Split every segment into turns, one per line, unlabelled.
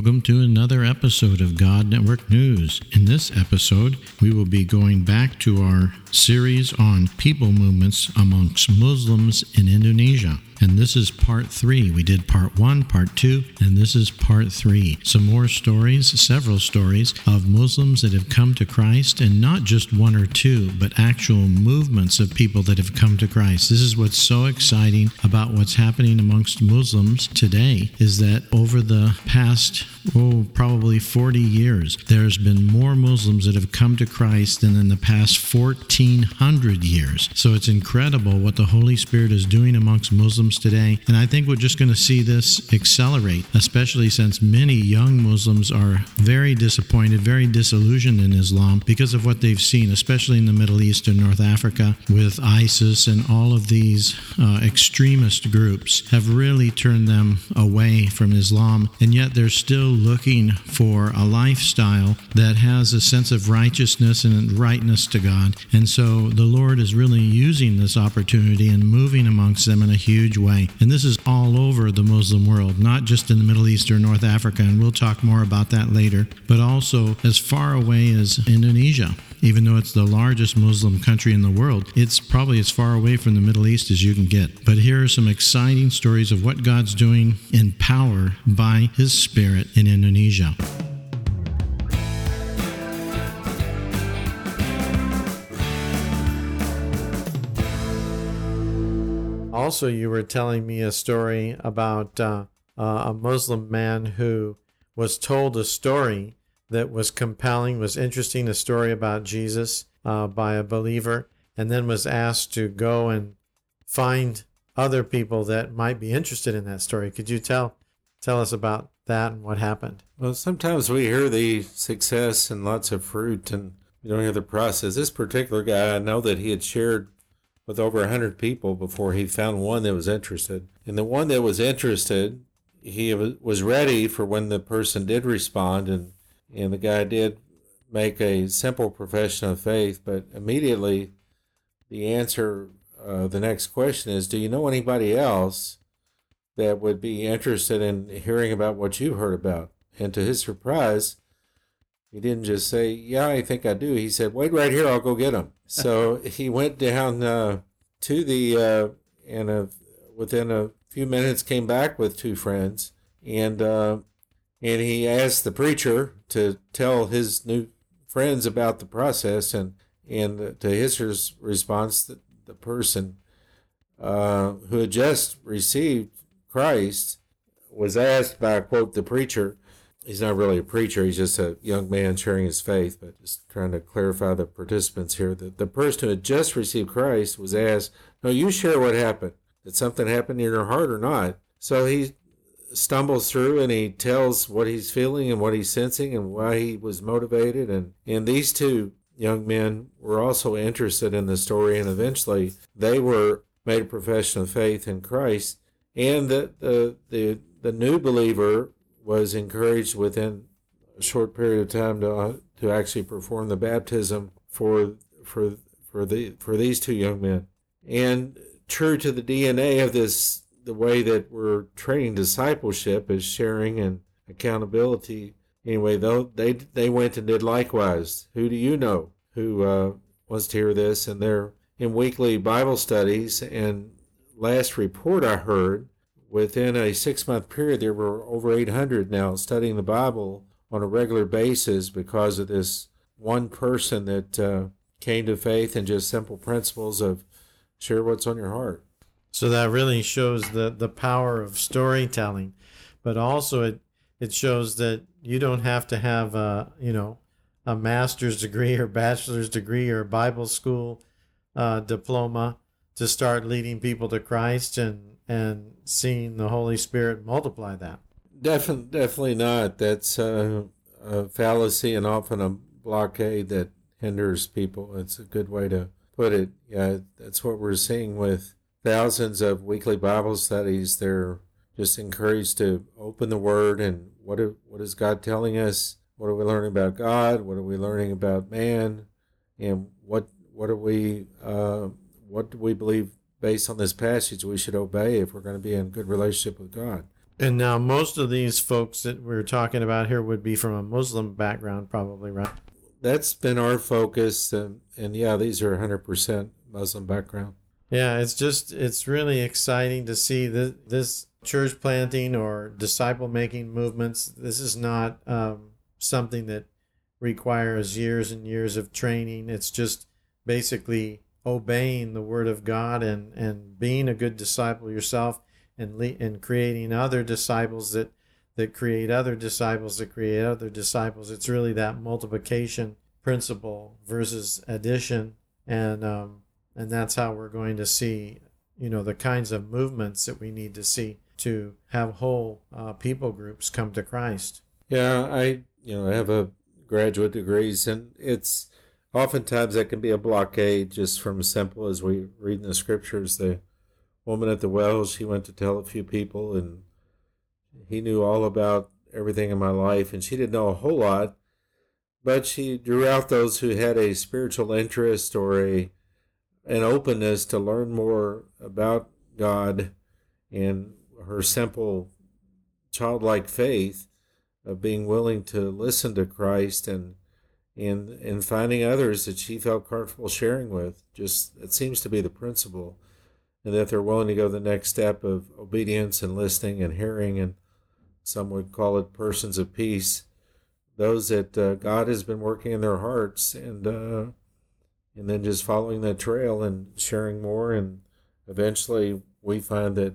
Welcome to another episode of God Network News. In this episode, we will be going back to our series on people movements amongst Muslims in Indonesia. And this is part three. We did part one, part two, and this is part three. Some more stories, several stories of Muslims that have come to Christ, and not just one or two, but actual movements of people that have come to Christ. This is what's so exciting about what's happening amongst Muslims today is that over the past, oh, probably 40 years, there's been more Muslims that have come to Christ than in the past 1400 years. So it's incredible what the Holy Spirit is doing amongst Muslims today. And I think we're just going to see this accelerate, especially since many young Muslims are very disappointed, very disillusioned in Islam because of what they've seen, especially in the Middle East and North Africa with ISIS and all of these uh, extremist groups have really turned them away from Islam. And yet they're still looking for a lifestyle that has a sense of righteousness and rightness to God. And so the Lord is really using this opportunity and moving amongst them in a huge way. And this is all over the Muslim world, not just in the Middle East or North Africa. And we'll talk more about that later, but also as far away as Indonesia. Even though it's the largest Muslim country in the world, it's probably as far away from the Middle East as you can get. But here are some exciting stories of what God's doing in power by His Spirit in Indonesia.
Also, you were telling me a story about uh, uh, a Muslim man who was told a story that was compelling, was interesting, a story about Jesus uh, by a believer, and then was asked to go and find other people that might be interested in that story. Could you tell tell us about that and what happened?
Well, sometimes we hear the success and lots of fruit, and we don't hear the process. This particular guy, I know that he had shared with over 100 people before he found one that was interested. And the one that was interested, he was ready for when the person did respond, and, and the guy did make a simple profession of faith, but immediately the answer, uh, the next question is Do you know anybody else that would be interested in hearing about what you heard about? And to his surprise, he didn't just say, Yeah, I think I do. He said, Wait right here, I'll go get him. so he went down uh, to the, uh, and uh, within a few minutes came back with two friends. And, uh, and he asked the preacher to tell his new friends about the process. And, and to his response, the, the person uh, who had just received Christ was asked by, quote, the preacher, he's not really a preacher, he's just a young man sharing his faith, but just trying to clarify the participants here. The, the person who had just received Christ was asked, No, you share what happened. Did something happen in your heart or not? So he stumbles through and he tells what he's feeling and what he's sensing and why he was motivated. And, and these two young men were also interested in the story, and eventually they were made a profession of faith in Christ. And the, the, the, the new believer was encouraged within a a short period of time to uh, to actually perform the baptism for for for the for these two young men. And true to the DNA of this, the way that we're training discipleship is sharing and accountability. Anyway, though they they went and did likewise. Who do you know who uh, wants to hear this? And they're in weekly Bible studies. And last report I heard, within a six month period, there were over 800 now studying the Bible on a regular basis because of this one person that uh, came to faith and just simple principles of share what's on your heart.
So that really shows the, the power of storytelling, but also it it shows that you don't have to have a you know a master's degree or bachelor's degree or Bible school uh, diploma to start leading people to Christ and and seeing the Holy Spirit multiply that.
Definitely, definitely not. That's uh, a fallacy and often a blockade that hinders people. It's a good way to put it. Yeah, that's what we're seeing with thousands of weekly Bible studies. They're just encouraged to open the Word and what are, what is God telling us? What are we learning about God? What are we learning about man? And what what are we uh, what do we believe based on this passage we should obey if we're going to be in good relationship with God?
And now most of these folks that we're talking about here would be from a Muslim background, probably, right?
That's been our focus, and, and yeah, these are 100% Muslim background.
Yeah, it's just it's really exciting to see this, this church planting or disciple making movements. This is not um, something that requires years and years of training. It's just basically obeying the word of God and, and being a good disciple yourself and le- and creating other disciples that that create other disciples that create other disciples. It's really that multiplication principle versus addition, and um, and that's how we're going to see, you know, the kinds of movements that we need to see to have whole uh, people groups come to Christ.
Yeah, I you know I have a graduate degrees, and it's oftentimes that can be a blockade just from simple as we read in the scriptures. The woman at the well, she went to tell a few people, and he knew all about everything in my life, and she didn't know a whole lot, but she drew out those who had a spiritual interest or a an openness to learn more about God and her simple childlike faith of being willing to listen to Christ and and and finding others that she felt comfortable sharing with. Just it seems to be the principle, and that they're willing to go the next step of obedience and listening and hearing, and some would call it persons of peace. Those that uh, God has been working in their hearts, and uh, and then just following that trail and sharing more, and eventually we find that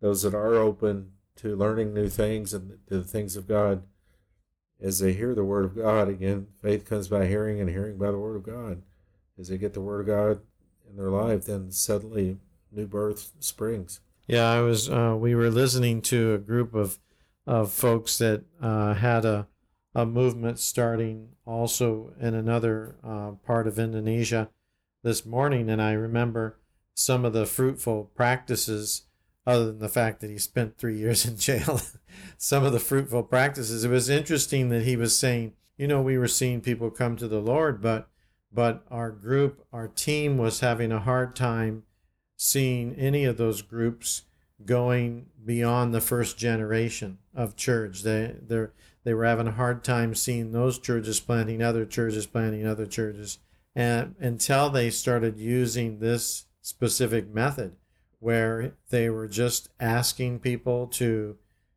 those that are open to learning new things and to the things of God as they hear the word of God, again, faith comes by hearing and hearing by the word of God. As they get the word of God in their life, then suddenly new birth springs.
Yeah, I was. Uh, we were listening to a group of of folks that uh, had a a movement starting also in another uh, part of Indonesia this morning, and I remember some of the fruitful practices other than the fact that he spent three years in jail, some of the fruitful practices. It was interesting that he was saying, you know, we were seeing people come to the Lord, but but our group, our team was having a hard time seeing any of those groups going beyond the first generation of church. They they they were having a hard time seeing those churches planting other churches planting other churches, and until they started using this specific method where they were just asking people to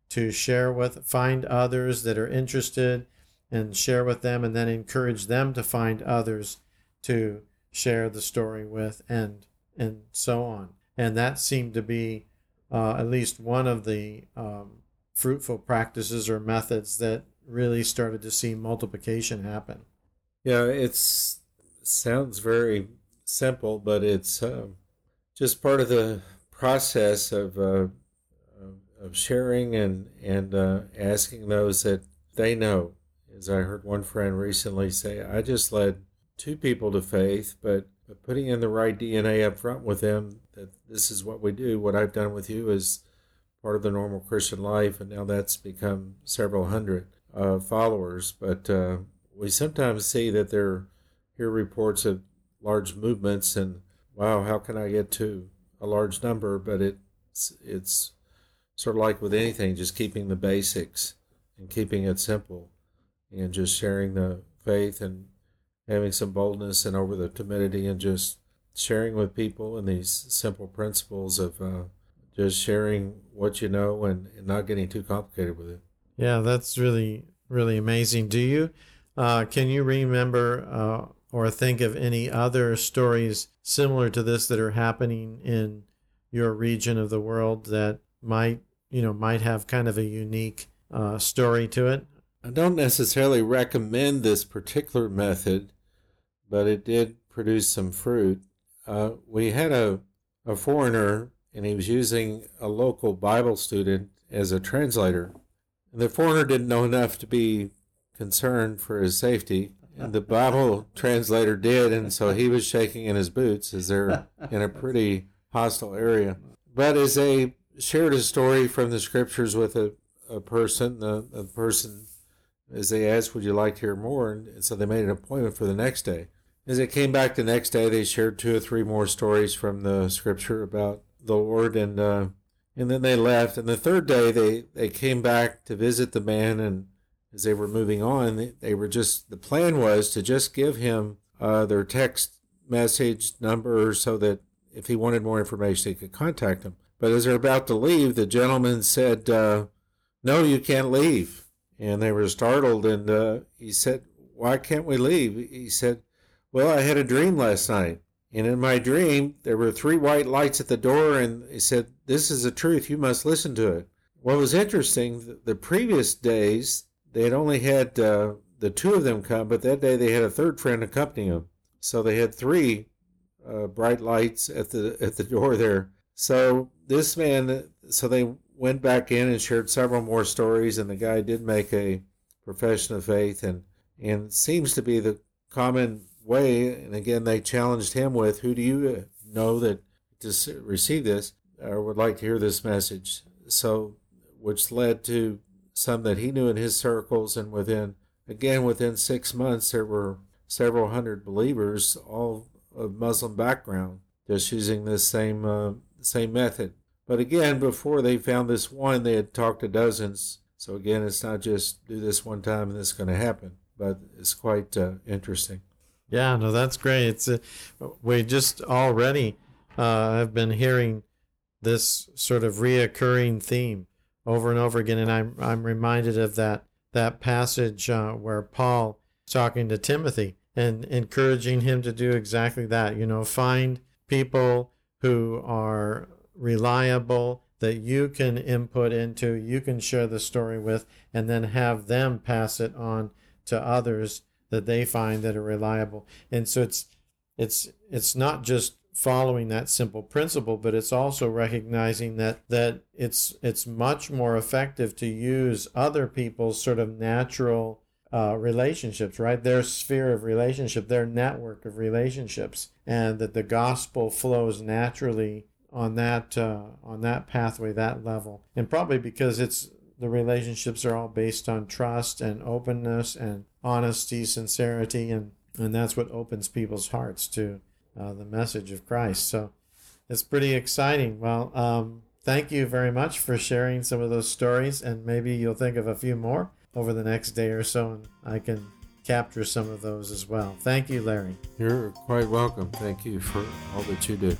to share with find others that are interested and share with them and then encourage them to find others to share the story with and and so on. And that seemed to be uh, at least one of the um, fruitful practices or methods that really started to see multiplication happen
yeah it's sounds very simple but it's um, just part of the process of uh, of sharing and and uh, asking those that they know. As I heard one friend recently say, I just led two people to faith, but putting in the right DNA up front with them that this is what we do. What I've done with you is part of the normal Christian life, and now that's become several hundred. uh, followers, but uh, we sometimes see that there hear reports of large movements and wow, how can I get to a large number? But it's it's sort of like with anything, just keeping the basics and keeping it simple, and just sharing the faith and having some boldness and over the timidity and just sharing with people and these simple principles of uh, just sharing what you know and, and not getting too complicated with it.
Yeah, that's really really amazing. Do you uh, can you remember uh, or think of any other stories similar to this that are happening in your region of the world that might you know might have kind of a unique uh, story to it?
I don't necessarily recommend this particular method, but it did produce some fruit. Uh, we had a, a foreigner, and he was using a local Bible student as a translator. And the foreigner didn't know enough to be concerned for his safety, and the Bible translator did, and so he was shaking in his boots as they're in a pretty hostile area. But as they shared a story from the scriptures with a, a person, the, the person, as they asked, Would you like to hear more? And so they made an appointment for the next day. As they came back the next day, they shared two or three more stories from the scripture about Lord, and uh, and then they left. And the third day, they they came back to visit the man, and as they were moving on, they, they were just the plan was to just give him uh, their text message number so that if he wanted more information, he could contact them. But as they're about to leave, the gentleman said, uh, "No, you can't leave." And they were startled, and uh, he said, "Why can't we leave?" He said, "Well, I had a dream last night, and in my dream there were three white lights at the door, and he said, "This is the truth. You must listen to it." What was interesting, the previous days they had only had uh, the two of them come, but that day they had a third friend accompanying them, so they had three uh, bright lights at the at the door there. So this man, so they went back in and shared several more stories, and the guy did make a profession of faith, and and seems to be the common way. And again, they challenged him with, "Who do you know that to receive this or would like to hear this message?" So, which led to some that he knew in his circles, and within again within six months there were several hundred believers, all of Muslim background, just using this same uh, same method. But again, before they found this one, they had talked to dozens. So again, it's not just do this one time and this is going to happen, but it's quite uh, interesting.
Yeah, no, that's great. It's uh, we just already uh, have been hearing this sort of reoccurring theme over and over again, and I'm I'm reminded of that that passage uh, where Paul is talking to Timothy and encouraging him to do exactly that. You know, find people who are reliable that you can input into, you can share the story with, and then have them pass it on to others that they find that are reliable. And so it's it's it's not just following that simple principle, but it's also recognizing that that it's it's much more effective to use other people's sort of natural uh, relationships, right? Their sphere of relationship, their network of relationships, and that the gospel flows naturally on that uh, on that pathway, that level, and probably because it's the relationships are all based on trust and openness and honesty, sincerity, and and that's what opens people's hearts to uh, the message of Christ. So it's pretty exciting. Well, um, thank you very much for sharing some of those stories, and maybe you'll think of a few more over the next day or so, and I can capture some of those as well. Thank you, Larry.
You're quite welcome. Thank you for all that you do.